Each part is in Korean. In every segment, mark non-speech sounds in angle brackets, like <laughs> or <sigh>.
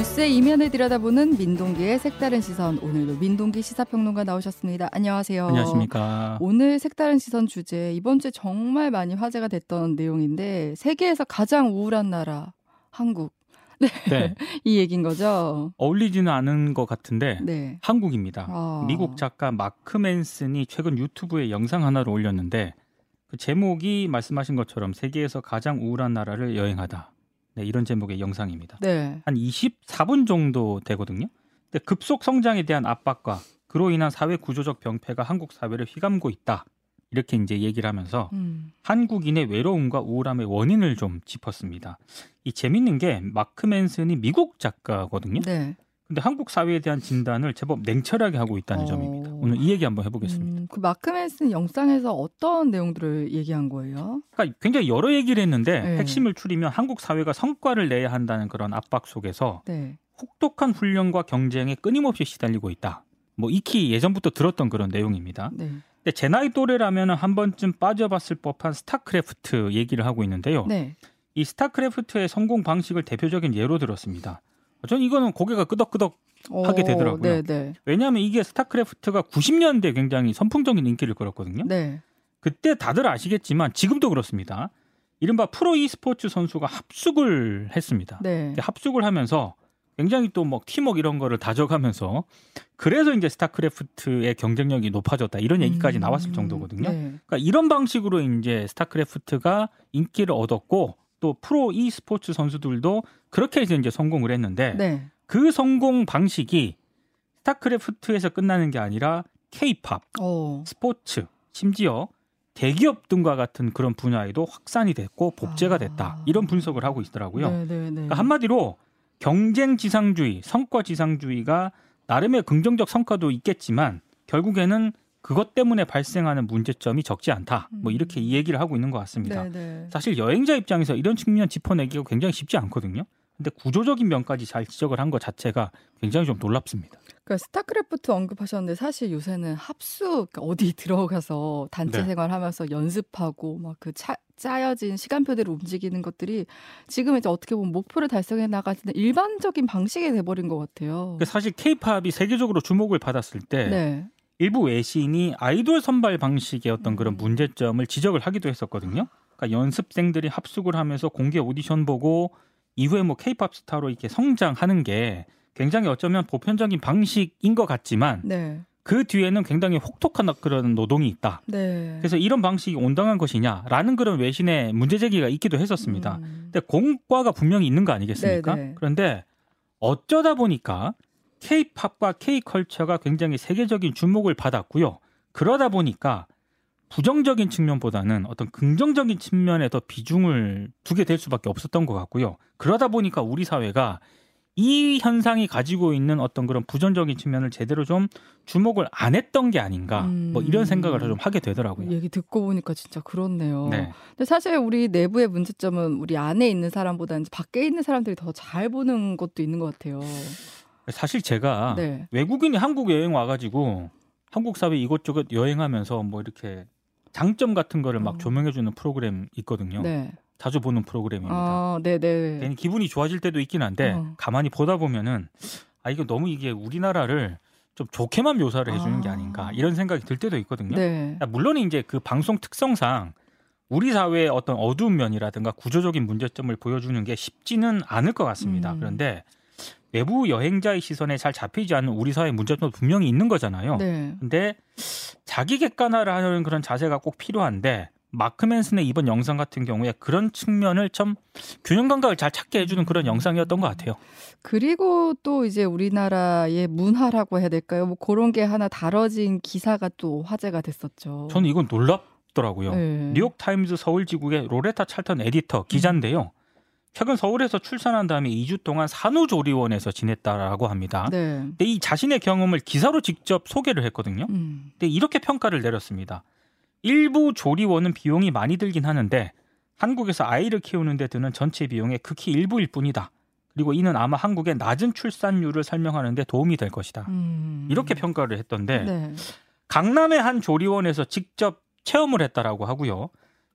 뉴스의 이면을 들여다보는 민동기의 색다른 시선. 오늘도 민동기 시사평론가 나오셨습니다. 안녕하세요. 안녕하십니까. 오늘 색다른 시선 주제 이번 주에 정말 많이 화제가 됐던 내용인데 세계에서 가장 우울한 나라 한국. 네. 네. <laughs> 이 얘기인 거죠. 어울리지는 않은 것 같은데 네. 한국입니다. 아. 미국 작가 마크 맨슨이 최근 유튜브에 영상 하나를 올렸는데 그 제목이 말씀하신 것처럼 세계에서 가장 우울한 나라를 여행하다. 네, 이런 제목의 영상입니다. 네. 한 24분 정도 되거든요. 근데 급속 성장에 대한 압박과 그로 인한 사회 구조적 병폐가 한국 사회를 휘감고 있다. 이렇게 이제 얘기를 하면서 음. 한국인의 외로움과 우울함의 원인을 좀 짚었습니다. 이 재밌는 게 마크 맨슨이 미국 작가거든요. 네. 근데 한국 사회에 대한 진단을 제법 냉철하게 하고 있다는 어. 점입니다. 오늘 이 얘기 한번 해보겠습니다. 음, 그 마크 맨슨 영상에서 어떤 내용들을 얘기한 거예요? 그러니까 굉장히 여러 얘기를 했는데 네. 핵심을 추리면 한국 사회가 성과를 내야 한다는 그런 압박 속에서 네. 혹독한 훈련과 경쟁에 끊임없이 시달리고 있다. 뭐 익히 예전부터 들었던 그런 내용입니다. 네. 근데 제 나이 또래라면 한 번쯤 빠져봤을 법한 스타크래프트 얘기를 하고 있는데요. 네. 이 스타크래프트의 성공 방식을 대표적인 예로 들었습니다. 전 이거는 고개가 끄덕끄덕 하게 어, 되더라고요. 네, 네. 왜냐하면 이게 스타크래프트가 90년대 굉장히 선풍적인 인기를 끌었거든요. 네. 그때 다들 아시겠지만 지금도 그렇습니다. 이른바 프로 e스포츠 선수가 합숙을 했습니다. 네. 합숙을 하면서 굉장히 또 뭐 팀워크 이런 거를 다져가면서 그래서 이제 스타크래프트의 경쟁력이 높아졌다 이런 얘기까지 음, 나왔을 정도거든요. 네. 그러니까 이런 방식으로 이제 스타크래프트가 인기를 얻었고 또 프로 e스포츠 선수들도 그렇게 해서 이제 성공을 했는데 네. 그 성공 방식이 스타크래프트에서 끝나는 게 아니라 케이팝, 어. 스포츠, 심지어 대기업 등과 같은 그런 분야에도 확산이 됐고 복제가 됐다. 아. 이런 분석을 하고 있더라고요. 네, 네, 네. 그러니까 한마디로 경쟁 지상주의, 성과 지상주의가 나름의 긍정적 성과도 있겠지만 결국에는 그것 때문에 발생하는 문제점이 적지 않다. 뭐 이렇게 이 얘기를 하고 있는 것 같습니다. 네, 네. 사실 여행자 입장에서 이런 측면 짚어내기가 굉장히 쉽지 않거든요. 근데 구조적인 면까지 잘 지적을 한 것 자체가 굉장히 좀 놀랍습니다. 그러니까 스타크래프트 언급하셨는데 사실 요새는 합숙 그러니까 어디 <laughs> 들어가서 단체 네. 생활하면서 연습하고 막 그 짜여진 시간표대로 움직이는 것들이 지금 이제 어떻게 보면 목표를 달성해 나가는 일반적인 방식이 돼버린 것 같아요. 근데 사실 케이팝이 세계적으로 주목을 받았을 때 네. 일부 외신이 아이돌 선발 방식의 어떤 그런 음. 문제점을 지적을 하기도 했었거든요. 그러니까 연습생들이 합숙을 하면서 공개 오디션 보고 이후에 뭐 케이팝 스타로 이렇게 성장하는 게 굉장히 어쩌면 보편적인 방식인 것 같지만 네. 그 뒤에는 굉장히 혹독한 그런 노동이 있다. 네. 그래서 이런 방식이 온당한 것이냐라는 그런 외신의 문제 제기가 있기도 했었습니다. 음. 근데 공과가 분명히 있는 거 아니겠습니까? 네, 네. 그런데 어쩌다 보니까 K-팝과 K-컬처가 굉장히 세계적인 주목을 받았고요. 그러다 보니까 부정적인 측면보다는 어떤 긍정적인 측면에 더 비중을 두게 될 수밖에 없었던 것 같고요. 그러다 보니까 우리 사회가 이 현상이 가지고 있는 어떤 그런 부정적인 측면을 제대로 좀 주목을 안 했던 게 아닌가 뭐 이런 생각을 좀 하게 되더라고요. 얘기 듣고 보니까 진짜 그렇네요. 네. 근데 사실 우리 내부의 문제점은 우리 안에 있는 사람보다 는 밖에 있는 사람들이 더 잘 보는 것도 있는 것 같아요. 사실 제가 네. 외국인이 한국 여행 와가지고 한국 사회 이곳저곳 여행하면서 뭐 이렇게 장점 같은 거를 막 어. 조명해주는 프로그램 있거든요. 네. 자주 보는 프로그램입니다. 아, 네, 네. 괜히 기분이 좋아질 때도 있긴 한데 어. 가만히 보다 보면은 아 이거 너무 이게 우리나라를 좀 좋게만 묘사를 해주는 게 아. 아닌가 이런 생각이 들 때도 있거든요. 네. 아, 물론 이제 그 방송 특성상 우리 사회의 어떤 어두운 면이라든가 구조적인 문제점을 보여주는 게 쉽지는 않을 것 같습니다. 음. 그런데 외부 여행자의 시선에 잘 잡히지 않는 우리 사회 문제점도 분명히 있는 거잖아요. 네. 근데 자기 객관화를 하는 그런 자세가 꼭 필요한데 마크 맨슨의 이번 영상 같은 경우에 그런 측면을 좀 균형 감각을 잘 찾게 해주는 그런 영상이었던 것 같아요. 그리고 또 이제 우리나라의 문화라고 해야 될까요? 뭐 그런 게 하나 다뤄진 기사가 또 화제가 됐었죠. 저는 이건 놀랍더라고요. 네. 뉴욕 타임즈 서울 지국의 로레타 찰턴 에디터 기자인데요. 최근 서울에서 출산한 다음에 2주 동안 산후조리원에서 지냈다라고 합니다. 네. 근데 이 자신의 경험을 기사로 직접 소개를 했거든요. 음. 근데 이렇게 평가를 내렸습니다. 일부 조리원은 비용이 많이 들긴 하는데 한국에서 아이를 키우는 데 드는 전체 비용의 극히 일부일 뿐이다. 그리고 이는 아마 한국의 낮은 출산율을 설명하는 데 도움이 될 것이다. 음. 이렇게 평가를 했던데 네. 강남의 한 조리원에서 직접 체험을 했다라고 하고요.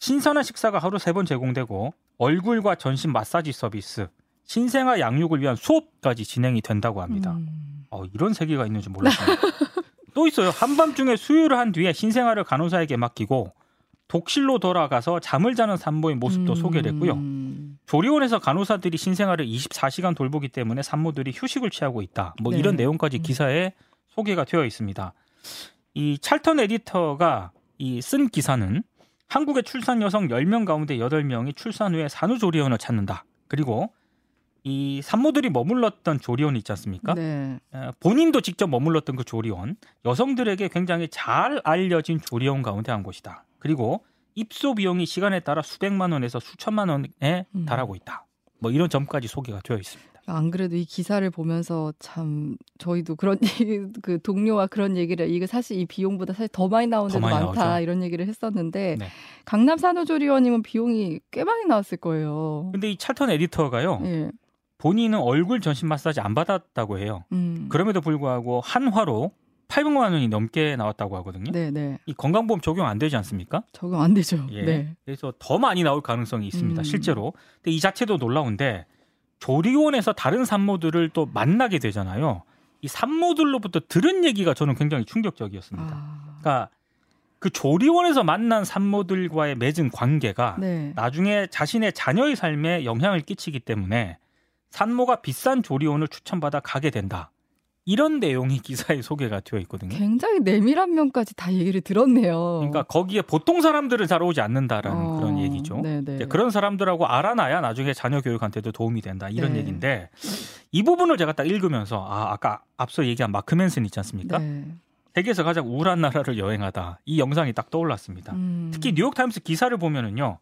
신선한 식사가 하루 세 번 제공되고 얼굴과 전신 마사지 서비스, 신생아 양육을 위한 수업까지 진행이 된다고 합니다. 음. 어, 이런 세계가 있는 줄 몰랐어요. <laughs> 또 있어요. 한밤중에 수유를 한 뒤에 신생아를 간호사에게 맡기고 독실로 돌아가서 잠을 자는 산모의 모습도 음. 소개를 했고요. 조리원에서 간호사들이 신생아를 24시간 돌보기 때문에 산모들이 휴식을 취하고 있다. 뭐 네. 이런 내용까지 음. 기사에 소개가 되어 있습니다. 이 찰턴 에디터가 이 쓴 기사는 한국의 출산 여성 10명 가운데 8명이 출산 후에 산후조리원을 찾는다. 그리고 이 산모들이 머물렀던 조리원 있지 않습니까? 네. 어, 본인도 직접 머물렀던 그 조리원 여성들에게 굉장히 잘 알려진 조리원 가운데 한 곳이다. 그리고 입소 비용이 시간에 따라 수백만 원에서 수천만 원에 음. 달하고 있다. 뭐 이런 점까지 소개가 되어 있습니다. 안 그래도 이 기사를 보면서 참 저희도 그런 <laughs> 그 동료와 그런 얘기를 이게 사실 이 비용보다 사실 더 많이 나오는 더 데도 많다 나오죠. 이런 얘기를 했었는데 네. 강남 산후조리원이면 비용이 꽤 많이 나왔을 거예요. 근데 이 찰턴 에디터가요. 예. 본인은 얼굴 전신 마사지 안 받았다고 해요. 음. 그럼에도 불구하고 한 화로 800만 원이 넘게 나왔다고 하거든요. 네, 네. 이 건강보험 적용 안 되지 않습니까? 적용 안 되죠. 예. 네. 그래서 더 많이 나올 가능성이 있습니다. 음. 실제로. 근데 이 자체도 놀라운데 조리원에서 다른 산모들을 또 만나게 되잖아요. 이 산모들로부터 들은 얘기가 저는 굉장히 충격적이었습니다. 아. 그러니까 그 조리원에서 만난 산모들과의 맺은 관계가 네. 나중에 자신의 자녀의 삶에 영향을 끼치기 때문에 산모가 비싼 조리원을 추천받아 가게 된다. 이런 내용이 기사에 소개가 되어 있거든요. 굉장히 내밀한 면까지 다 얘기를 들었네요. 그러니까 거기에 보통 사람들은 잘 오지 않는다라는 어, 그런 얘기죠. 네, 네. 그런 사람들하고 알아놔야 나중에 자녀 교육한테도 도움이 된다 이런 네. 얘기인데 이 부분을 제가 딱 읽으면서 아 아까 앞서 얘기한 마크 맨슨 있지 않습니까? 네. 세계에서 가장 우울한 나라를 여행하다 이 영상이 딱 떠올랐습니다. 음. 특히 뉴욕 타임스 기사를 보면은요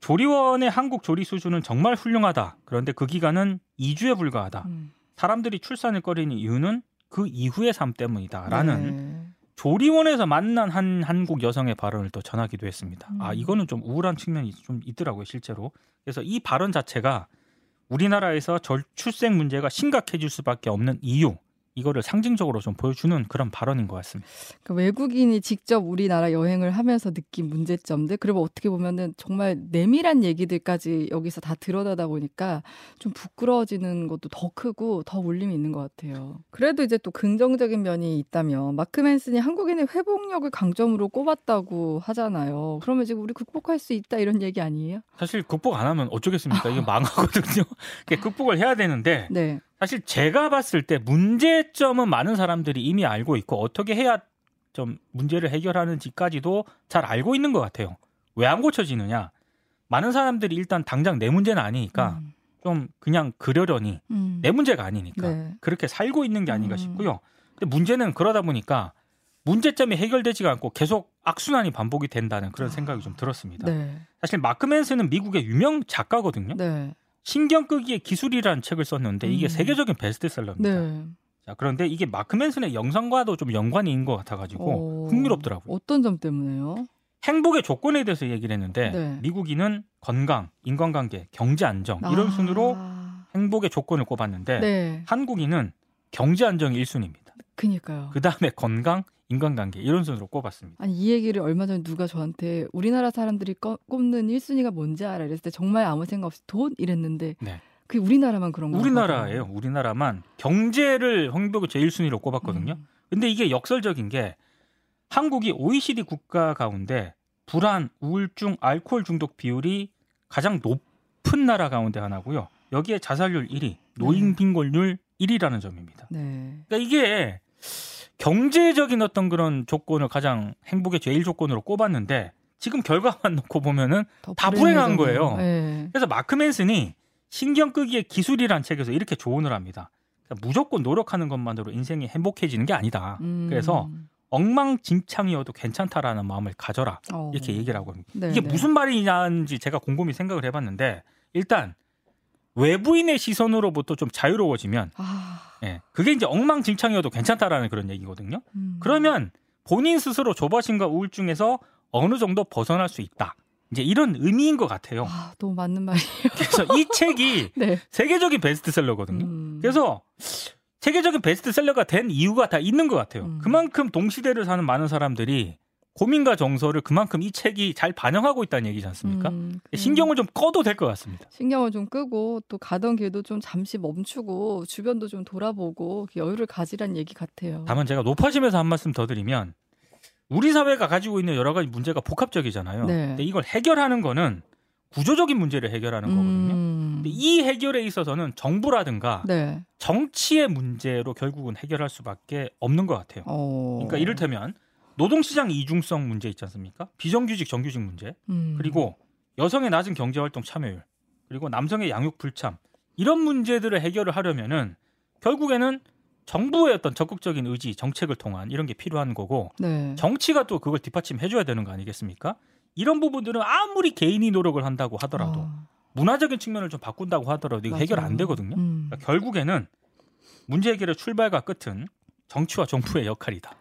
조리원의 한국 조리 수준은 정말 훌륭하다. 그런데 그 기간은 2주에 불과하다. 음. 사람들이 출산을 꺼리는 이유는 그 이후의 삶 때문이다라는 네. 조리원에서 만난 한 한국 여성의 발언을 또 전하기도 했습니다. 아 음. 이거는 좀 우울한 측면이 좀 있더라고요 실제로. 그래서 이 발언 자체가 우리나라에서 절출생 문제가 심각해질 수밖에 없는 이유 이거를 상징적으로 좀 보여주는 그런 발언인 것 같습니다. 그러니까 외국인이 직접 우리나라 여행을 하면서 느낀 문제점들 그리고 어떻게 보면은 정말 내밀한 얘기들까지 여기서 다 드러나다 보니까 좀 부끄러워지는 것도 더 크고 더 울림이 있는 것 같아요. 그래도 이제 또 긍정적인 면이 있다면 마크 맨슨이 한국인의 회복력을 강점으로 꼽았다고 하잖아요. 그러면 지금 우리 극복할 수 있다 이런 얘기 아니에요? 사실 극복 안 하면 어쩌겠습니까? 이게 <laughs> 망하거든요. 극복을 해야 되는데 네. 사실 제가 봤을 때 문제점은 많은 사람들이 이미 알고 있고 어떻게 해야 좀 문제를 해결하는지까지도 잘 알고 있는 것 같아요. 왜 안 고쳐지느냐? 많은 사람들이 일단 당장 내 문제는 아니니까 음. 좀 그냥 그러려니 음. 내 문제가 아니니까 네. 그렇게 살고 있는 게 아닌가 음. 싶고요. 근데 문제는 그러다 보니까 문제점이 해결되지가 않고 계속 악순환이 반복이 된다는 그런 생각이 좀 들었습니다. 네. 사실 마크 맨스는 미국의 유명 작가거든요. 네. 신경 끄기의 기술이라는 책을 썼는데 이게 음. 세계적인 베스트셀러입니다. 네. 자, 그런데 이게 마크 맨슨의 영상과도 좀 연관이 있는 것 같아가지고 어, 흥미롭더라고요. 어떤 점 때문에요? 행복의 조건에 대해서 얘기를 했는데 네. 미국인은 건강, 인간관계, 경제 안정 이런 아. 순으로 행복의 조건을 꼽았는데 네. 한국인은 경제 안정이 1순위입니다. 그니까요. 그 다음에 건강, 인간관계 이런 순으로 꼽았습니다. 아니 이 얘기를 얼마 전에 누가 저한테 우리나라 사람들이 꺼- 꼽는 1순위가 뭔지 알아? 이랬을 때 정말 아무 생각 없이 돈 이랬는데 네. 그게 우리나라만 그런 거예요. 우리나라예요. 우리나라만 경제를 행복의 제 1순위로 꼽았거든요. 음. 근데 이게 역설적인 게 한국이 OECD 국가 가운데 불안, 우울증, 알코올 중독 비율이 가장 높은 나라 가운데 하나고요. 여기에 자살률 1위, 노인 빈곤율 1위라는 점입니다. 네. 그러니까 이게 경제적인 어떤 그런 조건을 가장 행복의 제일 조건으로 꼽았는데 지금 결과만 <laughs> 놓고 보면은 더다 불행한. 거예요. 네. 그래서 마크 맨슨이 신경 끄기의 기술이란 책에서 이렇게 조언을 합니다. 그러니까 무조건 노력하는 것만으로 인생이 행복해지는 게 아니다. 음. 그래서 엉망진창이어도 괜찮다라는 마음을 가져라. 어. 이렇게 얘기를 하고 합니다. 네, 이게 네. 무슨 말이냐는지 제가 곰곰이 생각을 해봤는데 일단 외부인의 시선으로부터 좀 자유로워지면 아. 예, 그게 이제 엉망진창이어도 괜찮다라는 그런 얘기거든요. 음. 그러면 본인 스스로 조바심과 우울증에서 어느 정도 벗어날 수 있다. 이제 이런 의미인 것 같아요. 아, 너무 맞는 말이에요. <laughs> 그래서 이 책이 <laughs> 네. 세계적인 베스트셀러거든요. 음. 그래서 세계적인 베스트셀러가 된 이유가 다 있는 것 같아요. 음. 그만큼 동시대를 사는 많은 사람들이 고민과 정서를 그만큼 이 책이 잘 반영하고 있다는 얘기지 않습니까? 음, 신경을 좀 꺼도 될 것 같습니다. 신경을 좀 끄고 또 가던 길도 좀 잠시 멈추고 주변도 좀 돌아보고 여유를 가지란 얘기 같아요. 다만 제가 높아지면서 한 말씀 더 드리면 우리 사회가 가지고 있는 여러 가지 문제가 복합적이잖아요. 네. 근데 이걸 해결하는 거는 구조적인 문제를 해결하는 거거든요. 음, 근데 이 해결에 있어서는 정부라든가 네. 정치의 문제로 결국은 해결할 수밖에 없는 것 같아요. 어. 그러니까 이를테면 노동시장 이중성 문제 있지 않습니까? 비정규직 정규직 문제 음. 그리고 여성의 낮은 경제활동 참여율 그리고 남성의 양육 불참 이런 문제들을 해결을 하려면은 결국에는 정부의 어떤 적극적인 의지 정책을 통한 이런 게 필요한 거고 네. 정치가 또 그걸 뒷받침해 줘야 되는 거 아니겠습니까? 이런 부분들은 아무리 개인이 노력을 한다고 하더라도 아, 문화적인 측면을 좀 바꾼다고 하더라도 이거 해결 안 맞아요. 되거든요. 음. 그러니까 결국에는 문제 해결의 출발과 끝은 정치와 정부의 역할이다.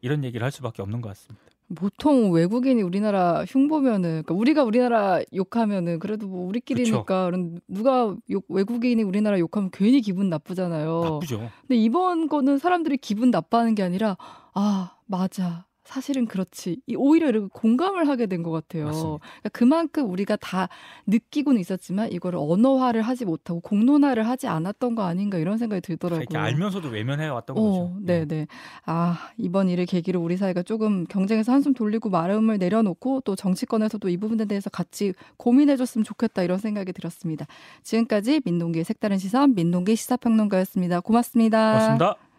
이런 얘기를 할 수밖에 없는 것 같습니다. 보통 외국인이 우리나라 흉보면은 그러니까 우리가 우리나라 욕하면은 그래도 뭐 우리끼리니까 그럼 누가 욕, 외국인이 우리나라 욕하면 괜히 기분 나쁘잖아요. 나쁘죠. 근데 이번 거는 사람들이 기분 나빠하는 게 아니라 아 맞아 사실은 그렇지 이 오히려 이렇게 공감을 하게 된 것 같아요. 그러니까 그만큼 우리가 다 느끼고는 있었지만 이거를 언어화를 하지 못하고 공론화를 하지 않았던 거 아닌가 이런 생각이 들더라고요. 이렇게 알면서도 외면해 왔던 어, 거죠. 네, 네. 아, 이번 일을 계기로 우리 사회가 조금 경쟁에서 한숨 돌리고 마음을 내려놓고 또 정치권에서도 이 부분에 대해서 같이 고민해 줬으면 좋겠다 이런 생각이 들었습니다. 지금까지 민동기의 색다른 시선 민동기 시사평론가였습니다. 고맙습니다. 고맙습니다.